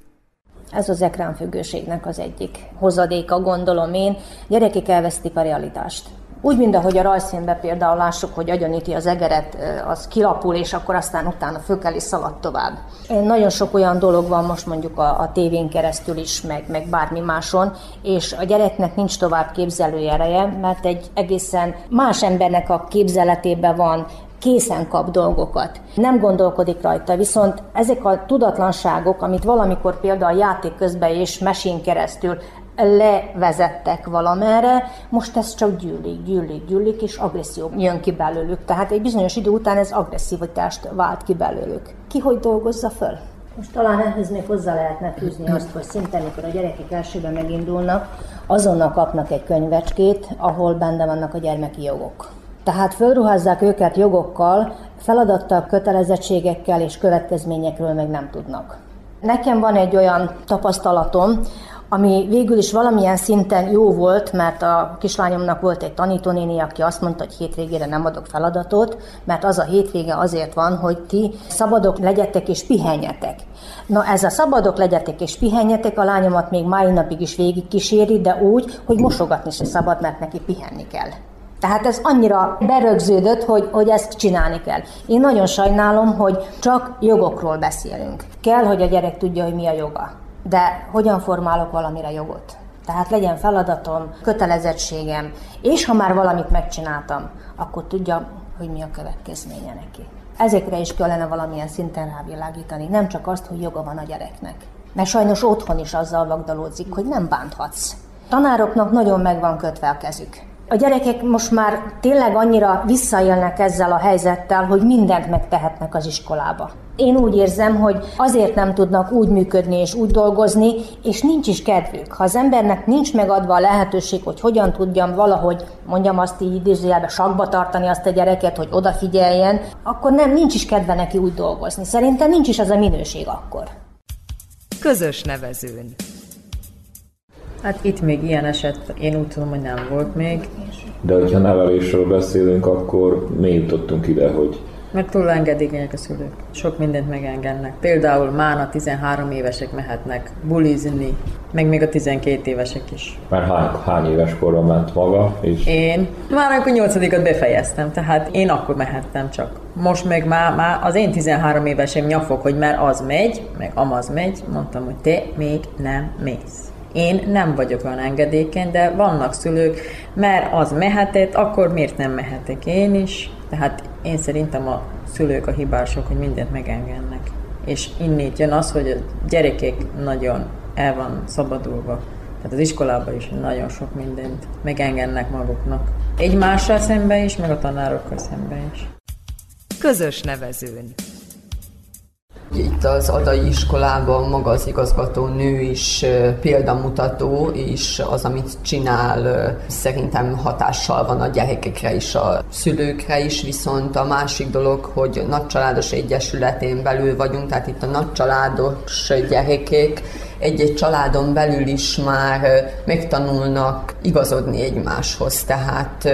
S10: Ez az ekránfüggőségnek az egyik hozadéka, gondolom én. Gyerekek elvesztik a realitást. Úgy, mint ahogy a rajzfilmben például lássuk, hogy agyoníti az egeret, az kilapul, és akkor aztán utána föl kell szalad tovább. Nagyon sok olyan dolog van most mondjuk a, a tévén keresztül is, meg, meg bármi máson, és a gyereknek nincs tovább képzelő ereje, mert egy egészen más embernek a képzeletében van, készen kap dolgokat. Nem gondolkodik rajta, viszont ezek a tudatlanságok, amit valamikor például a játék közben és mesén keresztül levezettek valamerre, most ez csak gyűlik, gyűlik, gyűlik, és agresszió jön ki belőlük. Tehát egy bizonyos idő után ez agresszivitást vált ki belőlük. Ki hogy dolgozza föl? Most talán ehhez még hozzá lehetne fűzni azt, hogy szinte amikor a gyerekek elsőben megindulnak, azonnal kapnak egy könyvecskét, ahol benne vannak a gyermeki jogok. Tehát fölruházzák őket jogokkal, feladattal, kötelezettségekkel és következményekről meg nem tudnak. Nekem van egy olyan tapasztalatom, ami végül is valamilyen szinten jó volt, mert a kislányomnak volt egy tanítónéni, aki azt mondta, hogy hétvégére nem adok feladatot, mert az a hétvége azért van, hogy ti szabadok legyetek és pihenjetek. Na ez a szabadok legyetek és pihenjetek, a lányomat még mai napig is végig kíséri, de úgy, hogy mosogatni se szabad, mert neki pihenni kell. Tehát ez annyira berögződött, hogy, hogy ezt csinálni kell. Én nagyon sajnálom, hogy csak jogokról beszélünk. Kell, hogy a gyerek tudja, hogy mi a joga de hogyan formálok valamire jogot? Tehát legyen feladatom, kötelezettségem, és ha már valamit megcsináltam, akkor tudja, hogy mi a következménye neki. Ezekre is kellene valamilyen szinten rávilágítani, nem csak azt, hogy joga van a gyereknek. Mert sajnos otthon is azzal vagdalódzik, hogy nem bánthatsz. Tanároknak nagyon meg van kötve a kezük. A gyerekek most már tényleg annyira visszaélnek ezzel a helyzettel, hogy mindent megtehetnek az iskolába. Én úgy érzem, hogy azért nem tudnak úgy működni és úgy dolgozni, és nincs is kedvük. Ha az embernek nincs megadva a lehetőség, hogy hogyan tudjam valahogy, mondjam azt így idézőjelbe, sakba tartani azt a gyereket, hogy odafigyeljen, akkor nem, nincs is kedve neki úgy dolgozni. Szerintem nincs is az a minőség akkor.
S1: Közös nevezőn.
S11: Hát itt még ilyen eset, én úgy tudom, hogy nem volt még.
S3: De hogyha nevelésről beszélünk, akkor mi jutottunk ide, hogy
S11: meg túl engedékenyek a szülők. Sok mindent megengednek. Például mána 13 évesek mehetnek bulizni, meg még a 12 évesek is.
S3: Már hány, hány éves korban ment maga? És...
S11: Én már akkor 8 befejeztem, tehát én akkor mehettem csak. Most meg már, már az én 13 évesem nyafok, hogy mert az megy, meg amaz megy, mondtam, hogy te még nem mész. Én nem vagyok olyan engedékeny, de vannak szülők, mert az mehetett, akkor miért nem mehetek én is? Tehát én szerintem a szülők a hibások, hogy mindent megengednek. És innét jön az, hogy a gyerekek nagyon el van szabadulva. Tehát az iskolában is nagyon sok mindent megengednek maguknak. Egymással szemben is, meg a tanárokkal szemben is.
S1: Közös nevezőn.
S12: Itt az adai iskolában maga az igazgató nő is példamutató, és az, amit csinál, szerintem hatással van a gyerekekre is, a szülőkre is, viszont a másik dolog, hogy nagycsaládos egyesületén belül vagyunk, tehát itt a nagycsaládos gyerekek egy-egy családon belül is már megtanulnak igazodni egymáshoz. Tehát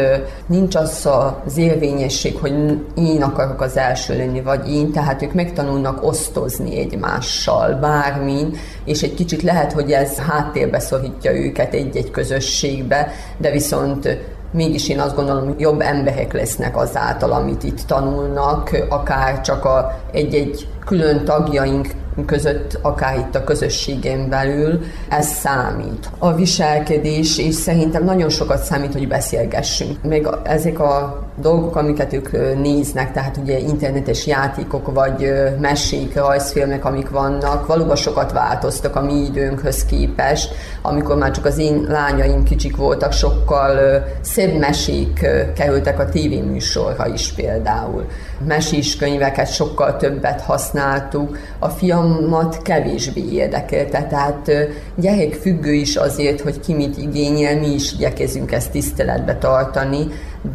S12: nincs az az érvényesség, hogy én akarok az első lenni, vagy én, tehát ők megtanulnak osztozni egymással bármin, és egy kicsit lehet, hogy ez háttérbe szorítja őket egy-egy közösségbe, de viszont mégis én azt gondolom, jobb emberek lesznek azáltal, amit itt tanulnak, akár csak a egy-egy külön tagjaink
S13: között, akár itt a közösségén belül, ez számít. A viselkedés, és szerintem nagyon sokat számít, hogy beszélgessünk. Még ezek a dolgok, amiket ők néznek, tehát ugye internetes játékok, vagy mesék, rajzfilmek, amik vannak, valóban sokat változtak a mi időnkhöz képest. Amikor már csak az én lányaim kicsik voltak, sokkal szebb mesék kerültek a tévéműsorra is például. Mesés könyveket sokkal többet használtuk, a fiamat kevésbé érdekelte, tehát gyerek függő is azért, hogy ki mit igényel, mi is igyekezünk ezt tiszteletbe tartani,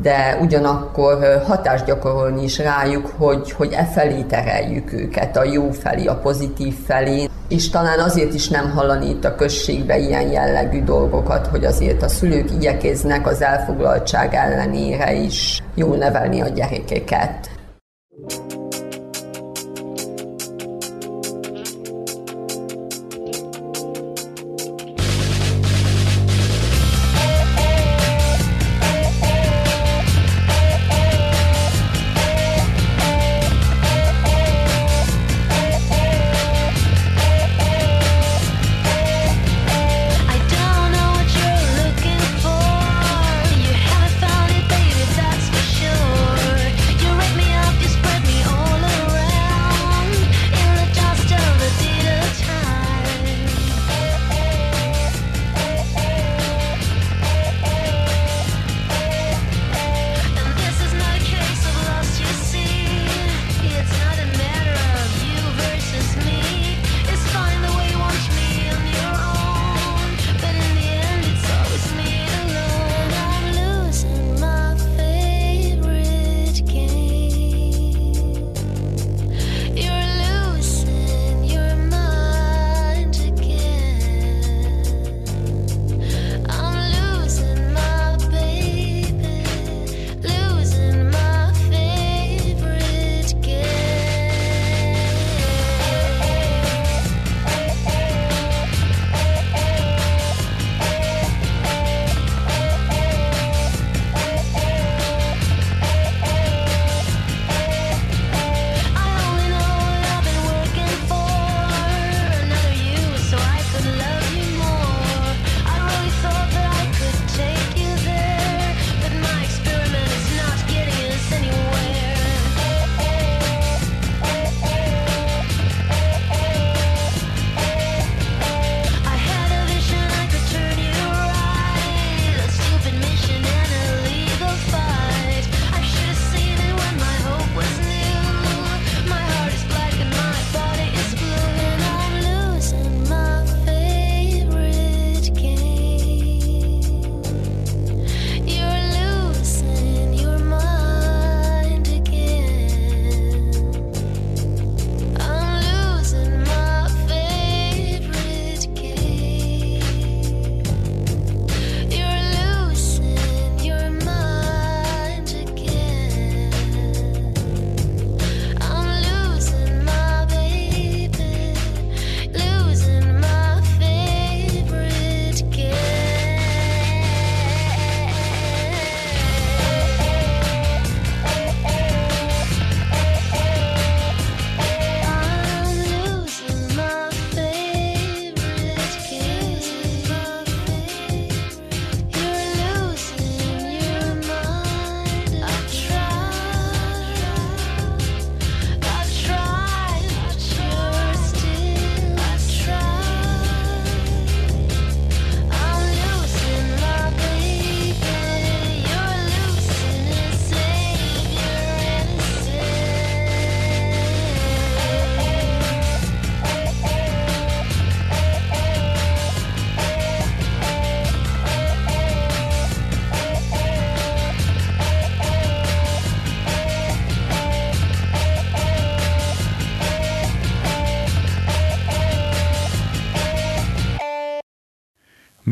S13: de ugyanakkor hatást gyakorolni is rájuk, hogy, hogy e felé tereljük őket, a jó felé, a pozitív felé, és talán azért is nem hallani itt a községbe ilyen jellegű dolgokat, hogy azért a szülők igyekeznek az elfoglaltság ellenére is jól nevelni a gyerekeket.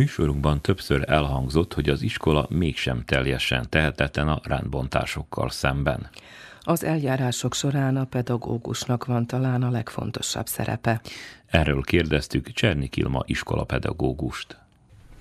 S6: Műsorunkban többször elhangzott, hogy az iskola mégsem teljesen tehetetlen a rendbontásokkal szemben.
S2: Az eljárások során a pedagógusnak van talán a legfontosabb szerepe.
S6: Erről kérdeztük Cserni Kilma iskolapedagógust.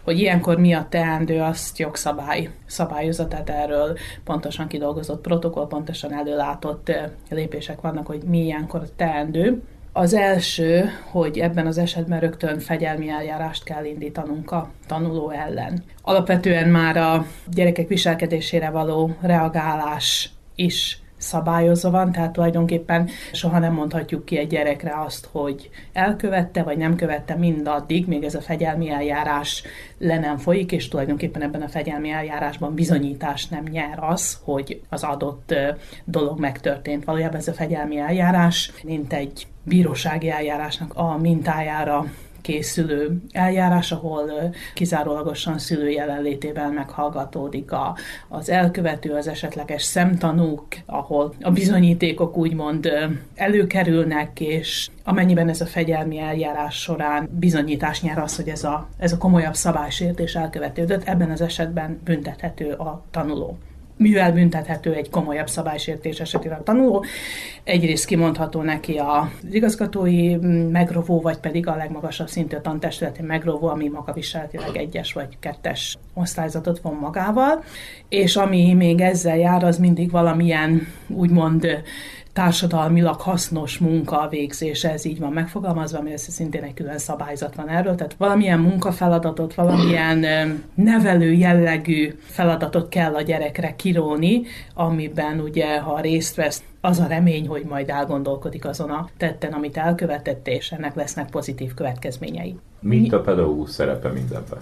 S14: Hogy ilyenkor mi a teendő, azt jogszabály szabályozza, tehát erről pontosan kidolgozott protokoll, pontosan előlátott lépések vannak, hogy mi ilyenkor a teendő Az első, hogy ebben az esetben rögtön fegyelmi eljárást kell indítanunk a tanuló ellen. Alapvetően már a gyerekek viselkedésére való reagálás is szabályozva van, tehát tulajdonképpen soha nem mondhatjuk ki egy gyerekre azt, hogy elkövette vagy nem követte mindaddig, még ez a fegyelmi eljárás le nem folyik, és tulajdonképpen ebben a fegyelmi eljárásban bizonyítás nem nyer az, hogy az adott dolog megtörtént. Valójában ez a fegyelmi eljárás, mint egy bírósági eljárásnak a mintájára készülő eljárás, ahol kizárólagosan szülő jelenlétében meghallgatódik a, az elkövető, az esetleges szemtanúk, ahol a bizonyítékok úgymond előkerülnek, és amennyiben ez a fegyelmi eljárás során bizonyítás nyer az, hogy ez a, ez a komolyabb szabálysértés elkövetődött, ebben az esetben büntethető a tanuló mivel büntethető egy komolyabb szabálysértés esetén a tanuló. Egyrészt kimondható neki az igazgatói megrovó, vagy pedig a legmagasabb szintű tantestületi megrovó, ami maga viseletileg egyes vagy kettes osztályzatot von magával, és ami még ezzel jár, az mindig valamilyen úgymond társadalmilag hasznos munka végzése, ez így van megfogalmazva, ami szintén egy külön szabályzat van erről, tehát valamilyen munkafeladatot, valamilyen nevelő jellegű feladatot kell a gyerekre kiróni, amiben ugye, ha részt vesz, az a remény, hogy majd elgondolkodik azon a tetten, amit elkövetett, és ennek lesznek pozitív következményei.
S3: Mint a pedagógus szerepe mindenben?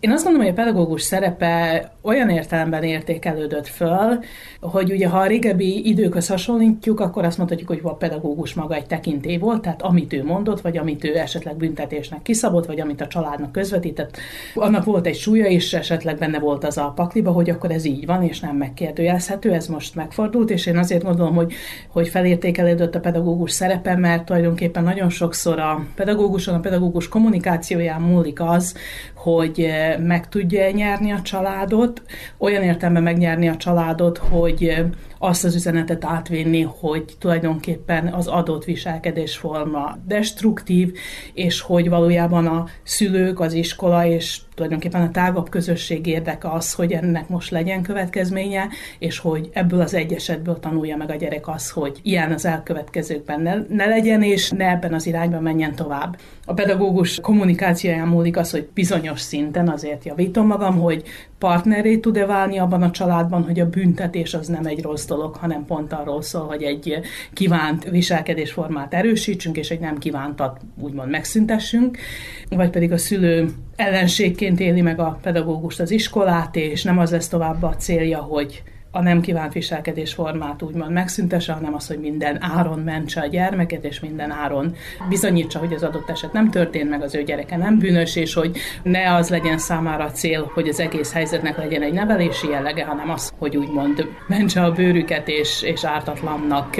S14: Én azt mondom, hogy a pedagógus szerepe olyan értelemben értékelődött föl, hogy ugye ha a régebbi időkhöz hasonlítjuk, akkor azt mondhatjuk, hogy a pedagógus maga egy tekintély volt, tehát amit ő mondott, vagy amit ő esetleg büntetésnek kiszabott, vagy amit a családnak közvetített, annak volt egy súlya, és esetleg benne volt az a pakliba, hogy akkor ez így van, és nem megkérdőjelezhető, ez most megfordult, és én azért gondolom, hogy, hogy felértékelődött a pedagógus szerepe, mert tulajdonképpen nagyon sokszor a pedagóguson, a pedagógus kommunikációján múlik az, hogy meg tudja nyerni a családot, olyan értelemben megnyerni a családot, hogy azt az üzenetet átvinni, hogy tulajdonképpen az adott viselkedésforma destruktív, és hogy valójában a szülők, az iskola és tulajdonképpen a tágabb közösség érdeke az, hogy ennek most legyen következménye, és hogy ebből az egy esetből tanulja meg a gyerek az, hogy ilyen az elkövetkezőkben ne, ne legyen, és ne ebben az irányban menjen tovább. A pedagógus kommunikációján múlik az, hogy bizonyos szinten azért javítom magam, hogy partneré tud-e válni abban a családban, hogy a büntetés az nem egy rossz dolog, hanem pont arról szól, hogy egy kívánt viselkedésformát erősítsünk, és egy nem kívántat úgymond megszüntessünk, vagy pedig a szülő ellenségként éli meg a pedagógust az iskolát, és nem az lesz tovább a célja, hogy a nem kívánt viselkedésformát úgymond megszüntesse, hanem az, hogy minden áron mentse a gyermeket, és minden áron bizonyítsa, hogy az adott eset nem történt meg, az ő gyereke nem bűnös, és hogy ne az legyen számára a cél, hogy az egész helyzetnek legyen egy nevelési jellege, hanem az, hogy úgymond mentse a bőrüket, és, és ártatlannak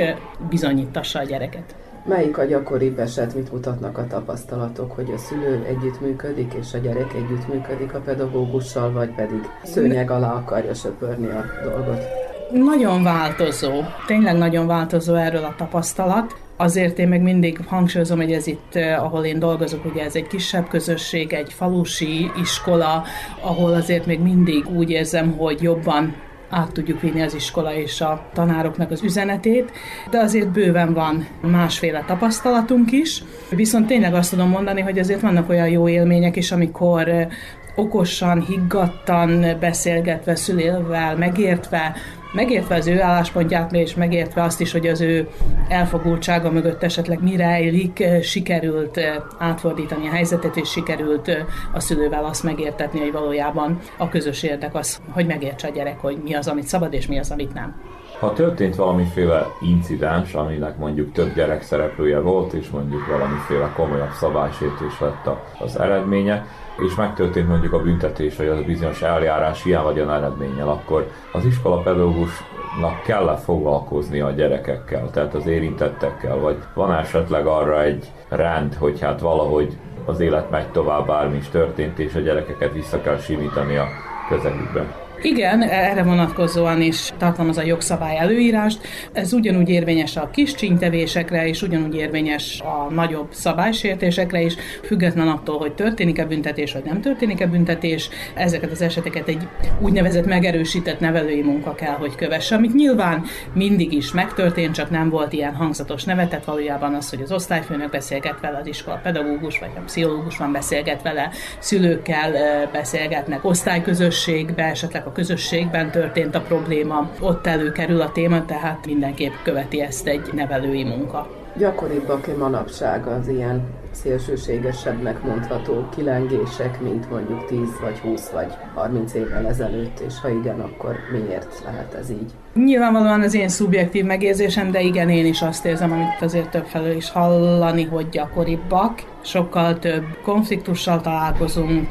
S14: bizonyítassa a gyereket.
S2: Melyik a gyakoribb eset, mit mutatnak a tapasztalatok, hogy a szülő együttműködik, és a gyerek együttműködik a pedagógussal, vagy pedig szőnyeg alá akarja söpörni a dolgot?
S14: Nagyon változó, tényleg nagyon változó erről a tapasztalat. Azért én meg mindig hangsúlyozom, hogy ez itt, eh, ahol én dolgozok, ugye ez egy kisebb közösség, egy falusi iskola, ahol azért még mindig úgy érzem, hogy jobban át tudjuk vinni az iskola és a tanároknak az üzenetét, de azért bőven van másféle tapasztalatunk is. Viszont tényleg azt tudom mondani, hogy azért vannak olyan jó élmények is, amikor okosan, higgadtan beszélgetve szülővel, megértve, megértve az ő álláspontját, és megértve azt is, hogy az ő elfogultsága mögött esetleg mi rejlik, sikerült átfordítani a helyzetet, és sikerült a szülővel azt megértetni, hogy valójában a közös érdek az, hogy megértse a gyerek, hogy mi az, amit szabad, és mi az, amit nem.
S3: Ha történt valamiféle incidens, aminek mondjuk több gyerek szereplője volt, és mondjuk valamiféle komolyabb szabálysértés lett az eredménye, és megtörtént mondjuk a büntetés, vagy az a bizonyos eljárás ilyen vagy olyan eredménnyel, akkor az iskola pedagógusnak kell -e foglalkozni a gyerekekkel, tehát az érintettekkel, vagy van esetleg arra egy rend, hogy hát valahogy az élet megy tovább, bármi is történt, és a gyerekeket vissza kell simítani a közegükbe.
S14: Igen, erre vonatkozóan is tartalmaz a jogszabály előírást. Ez ugyanúgy érvényes a kis csíntevésekre, és ugyanúgy érvényes a nagyobb szabálysértésekre is, független attól, hogy történik-e büntetés, vagy nem történik-e büntetés. Ezeket az eseteket egy úgynevezett megerősített nevelői munka kell, hogy kövesse, amit nyilván mindig is megtörtént, csak nem volt ilyen hangzatos neve, tehát valójában az, hogy az osztályfőnök beszélget vele, az iskola pedagógus, vagy a pszichológus van beszélget vele, szülőkkel beszélgetnek, osztályközösségbe, esetleg a közösségben történt a probléma, ott előkerül a téma, tehát mindenképp követi ezt egy nevelői munka.
S2: Gyakoribbak-e manapság az ilyen szélsőségesebbnek mondható kilengések, mint mondjuk 10 vagy 20 vagy 30 évvel ezelőtt, és ha igen, akkor miért lehet ez így?
S14: Nyilvánvalóan az én szubjektív megérzésem, de igen, én is azt érzem, amit azért több felől is hallani, hogy gyakoribbak. Sokkal több konfliktussal találkozunk,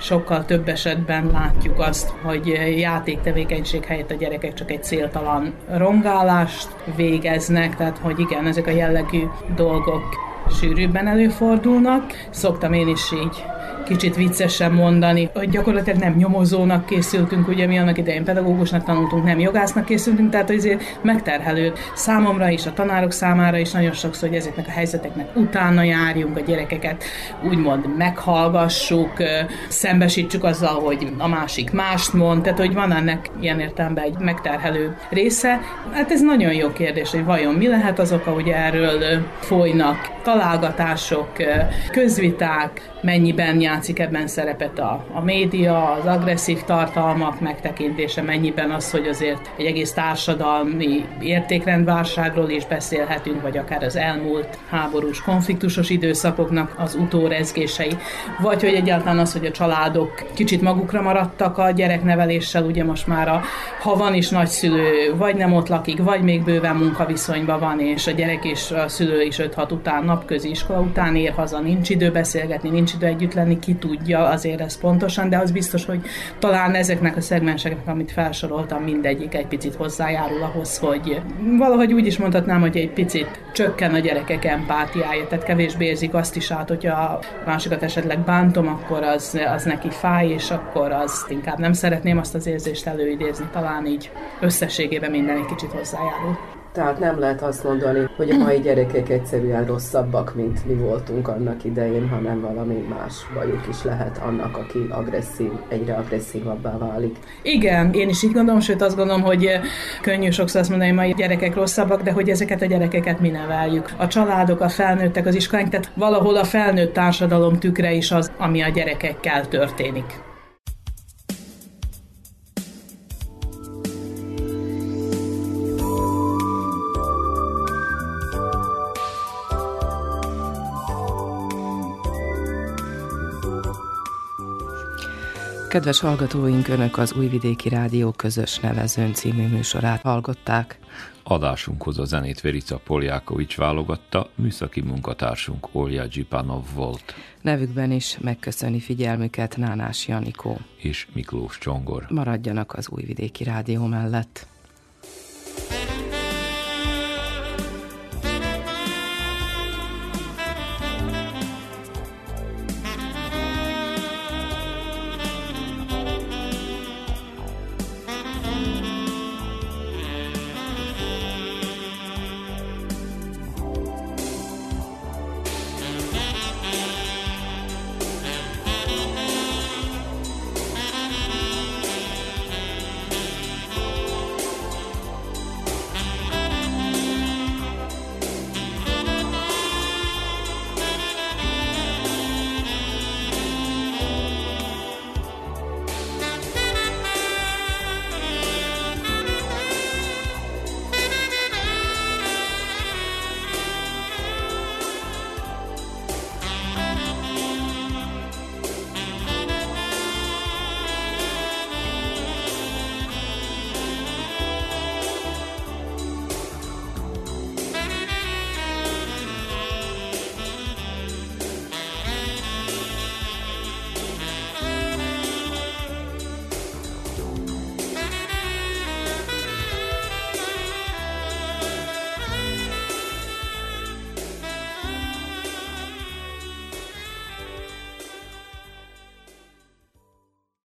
S14: sokkal több esetben látjuk azt, hogy játéktevékenység helyett a gyerekek csak egy céltalan rongálást végeznek, tehát hogy igen, ezek a jellegű dolgok sűrűbben előfordulnak. Szoktam én is így kicsit viccesen mondani, hogy gyakorlatilag nem nyomozónak készültünk, ugye mi annak idején pedagógusnak tanultunk, nem jogásznak készültünk, tehát azért megterhelő számomra is, a tanárok számára is nagyon sokszor, hogy ezeknek a helyzeteknek utána járjunk, a gyerekeket úgymond meghallgassuk, szembesítsük azzal, hogy a másik mást mond, tehát hogy van ennek ilyen értelemben egy megterhelő része. Hát ez nagyon jó kérdés, hogy vajon mi lehet az oka, hogy erről folynak találgatások, közviták, mennyiben játszik ebben szerepet a, a média, az agresszív tartalmak megtekintése, mennyiben az, hogy azért egy egész társadalmi értékrendválságról is beszélhetünk, vagy akár az elmúlt háborús, konfliktusos időszakoknak az utórezgései, vagy hogy egyáltalán az, hogy a családok kicsit magukra maradtak a gyerekneveléssel, ugye most már a, ha van is nagyszülő, vagy nem ott lakik, vagy még bőven munkaviszonyban van, és a gyerek és a szülő is 5-6 után, napközi iskola után ér haza, nincs idő beszélgetni, nincs idő együtt lenni, ki tudja azért ez pontosan, de az biztos, hogy talán ezeknek a szegmenseknek, amit felsoroltam, mindegyik egy picit hozzájárul ahhoz, hogy valahogy úgy is mondhatnám, hogy egy picit csökken a gyerekek empátiája, tehát kevésbé érzik azt is át, hogyha a másikat esetleg bántom, akkor az, az neki fáj, és akkor azt inkább nem szeretném azt az érzést előidézni, talán így összességében minden egy kicsit hozzájárul.
S2: Tehát nem lehet azt mondani, hogy a mai gyerekek egyszerűen rosszabbak, mint mi voltunk annak idején, hanem valami más bajuk is lehet annak, aki agresszív, egyre agresszívabbá válik.
S14: Igen, én is így gondolom, sőt azt gondolom, hogy könnyű sokszor azt mondani, hogy mai gyerekek rosszabbak, de hogy ezeket a gyerekeket mi neveljük. A családok, a felnőttek, az iskolánk, tehát valahol a felnőtt társadalom tükre is az, ami a gyerekekkel történik.
S2: Kedves hallgatóink, Önök az Újvidéki Rádió közös nevezőn című műsorát hallották.
S6: Adásunkhoz a zenét Verica Poljákovics válogatta, műszaki munkatársunk Olja Gyipanov volt.
S2: Nevükben is megköszöni figyelmüket Nánás Janikó
S6: és Miklós Csongor.
S2: Maradjanak az Újvidéki Rádió mellett.